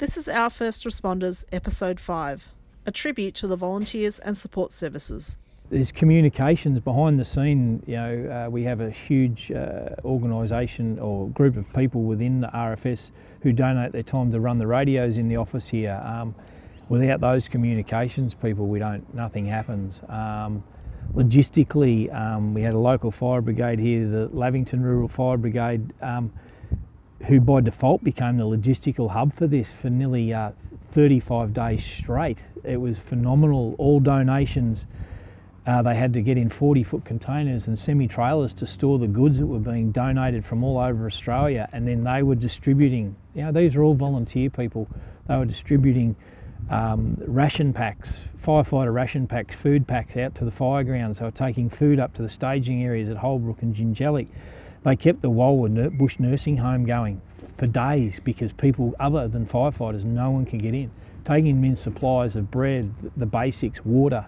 This is Our First Responders, Episode 5, a tribute to the volunteers and support services. There's communications behind the scene. You know, uh, we have a huge uh, organisation or group of people within the RFS who donate their time to run the radios in the office here. Um, without those communications people, we don't. Nothing happens. Um, logistically, um, we had a local fire brigade here, the Lavington Rural Fire Brigade, um, who by default became the logistical hub for this for nearly uh, 35 days straight. It was phenomenal. All donations, uh, they had to get in 40 foot containers and semi trailers to store the goods that were being donated from all over Australia, and then they were distributing. You know, these are all volunteer people. They were distributing um, ration packs, firefighter ration packs, food packs out to the fire grounds. They were taking food up to the staging areas at Holbrook and Jingellic. They kept the Walwa Bush Nursing Home going for days because people other than firefighters, no one could get in. Taking in supplies of bread, the basics, water,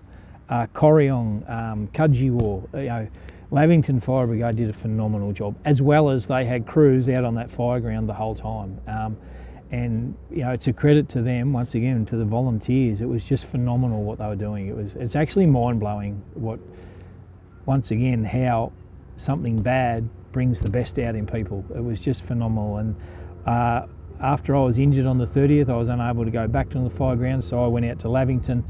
uh, Corryong, um, Cudgewa, you know, Lavington Fire Brigade did a phenomenal job, as well as they had crews out on that fire ground the whole time. Um, and you know it's a credit to them once again to the volunteers it was just phenomenal what they were doing it was it's actually mind-blowing what once again how something bad brings the best out in people. It was just phenomenal. And uh, after I was injured on the 30th I was unable to go back to the fire ground so I went out to Lavington.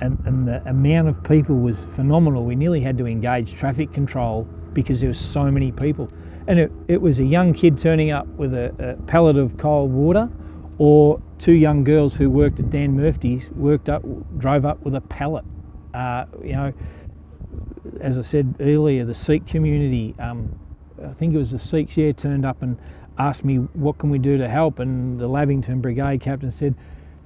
And, and the amount of people was phenomenal. We nearly had to engage traffic control because there was so many people. And it, it was a young kid turning up with a, a pallet of cold water or two young girls who worked at Dan Murphy's worked up, drove up with a pallet. Uh, you know, as I said earlier, the Sikh community, um, I think it was the Sikhs, yeah, turned up and asked me what can we do to help, and the Lavington Brigade captain said,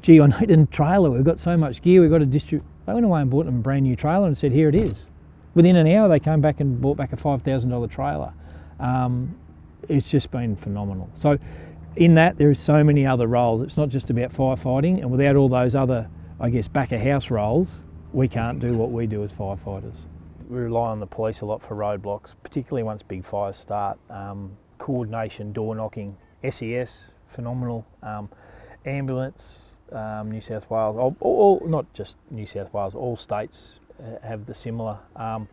"Gee, I need a trailer. We've got so much gear. We've got to distribute." They went away and bought them a brand new trailer and said, "Here it is." Within an hour, they came back and bought back a five thousand dollar trailer. Um, it's just been phenomenal. So in that there is so many other roles. It's not just about firefighting, and without all those other, I guess, back of house roles, we can't do what we do as firefighters. We rely on the police a lot for roadblocks, particularly once big fires start. Um, coordination, door knocking, SES, phenomenal. Um, ambulance, um, New South Wales, all, all, not just New South Wales, all states uh, have the similar. Um,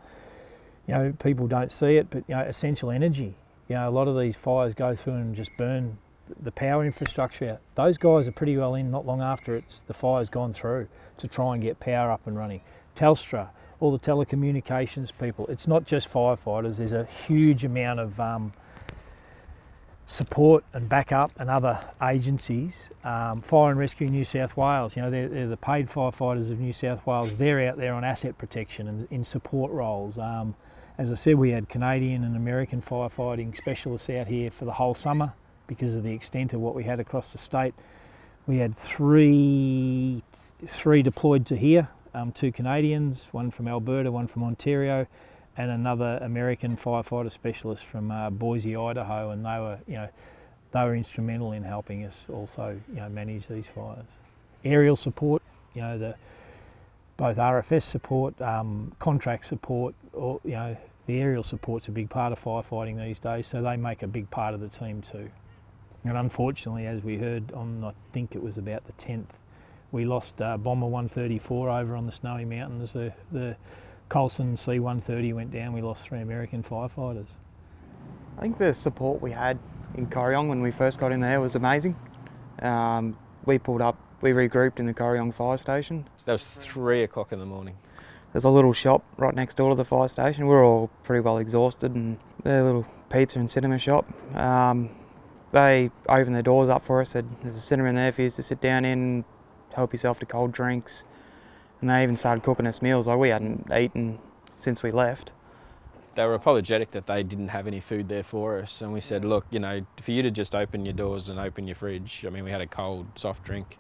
you know, people don't see it, but you know, essential energy. You know, a lot of these fires go through and just burn the power infrastructure, those guys are pretty well in not long after it's the fire's gone through to try and get power up and running. Telstra, all the telecommunications people, it's not just firefighters, there's a huge amount of um, support and backup and other agencies. Um, Fire and Rescue New South Wales, you know, they're, they're, the paid firefighters of New South Wales, they're out there on asset protection and in support roles. Um, as I said, we had Canadian and American firefighting specialists out here for the whole summer because of the extent of what we had across the state. We had three, three deployed to here, um, two Canadians, one from Alberta, one from Ontario, and another American firefighter specialist from uh, Boise, Idaho, and they were, you know, they were instrumental in helping us also, you know, manage these fires. Aerial support, you know, the both RFS support, um, contract support, or you know, the aerial support's a big part of firefighting these days, so they make a big part of the team too. And unfortunately, as we heard on, I think it was about the 10th, we lost uh, Bomber 134 over on the Snowy Mountains. The, the Coulson C-130 went down. We lost three American firefighters. I think the support we had in Corryong when we first got in there was amazing. Um, we pulled up, we regrouped in the Corryong fire station. That was three o'clock in the morning. There's a little shop right next door to the fire station. We are all pretty well exhausted and their little pizza and cinema shop. Um, they opened their doors up for us, said there's a cinema in there for you to sit down in, help yourself to cold drinks. And they even started cooking us meals like we hadn't eaten since we left. They were apologetic that they didn't have any food there for us. And we said, look, you know, for you to just open your doors and open your fridge, I mean, we had a cold, soft drink.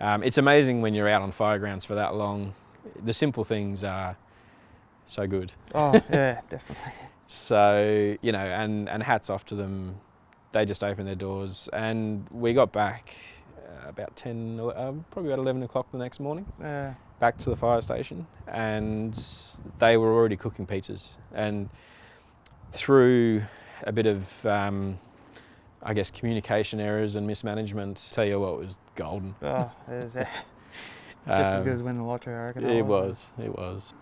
Um, it's amazing when you're out on fire grounds for that long. The simple things are so good. Oh, yeah, definitely. So, you know, and, and hats off to them they just opened their doors and we got back about 10, uh, probably about 11 o'clock the next morning. Yeah. Back to the fire station and they were already cooking pizzas. And through a bit of, um, I guess communication errors and mismanagement. Tell you what it was golden. Oh, it was, uh, just as Um, good as winning the lottery, I reckon. It was, it was.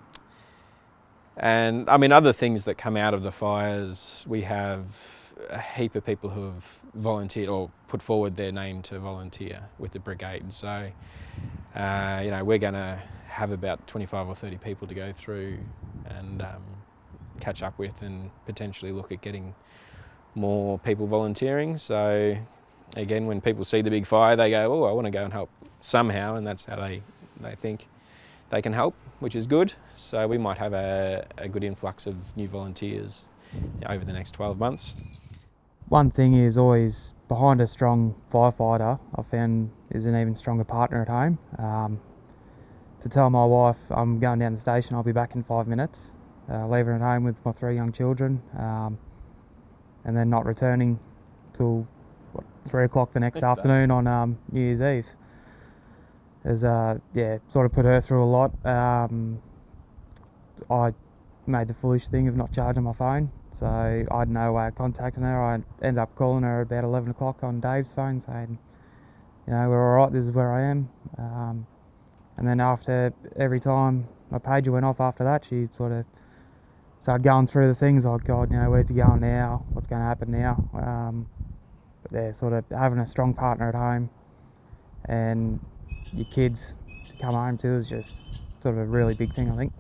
And I mean, other things that come out of the fires, we have a heap of people who have volunteered or put forward their name to volunteer with the brigade. So, uh, you know, we're going to have about 25 or 30 people to go through and um, catch up with and potentially look at getting more people volunteering. So, again, when people see the big fire, they go, oh, I want to go and help somehow, and that's how they, they think they can help, which is good. So we might have a, a good influx of new volunteers over the next 12 months. One thing is always behind a strong firefighter, I found is an even stronger partner at home. Um, to tell my wife I'm going down the station, I'll be back in five minutes, uh, leave her at home with my three young children, um, and then not returning till what, three o'clock the next, Next day. afternoon on um, New Year's Eve. Has uh, yeah, sort of put her through a lot. Um, I made the foolish thing of not charging my phone, so I had no way of contacting her. I ended up calling her about 11 o'clock on Dave's phone saying, you know, we're all right, this is where I am. Um, and then after every time my pager went off after that, she sort of started going through the things like, God, you know, where's he going now? What's going to happen now? Um, but yeah, sort of having a strong partner at home and your kids to come home to is just sort of a really big thing, I think.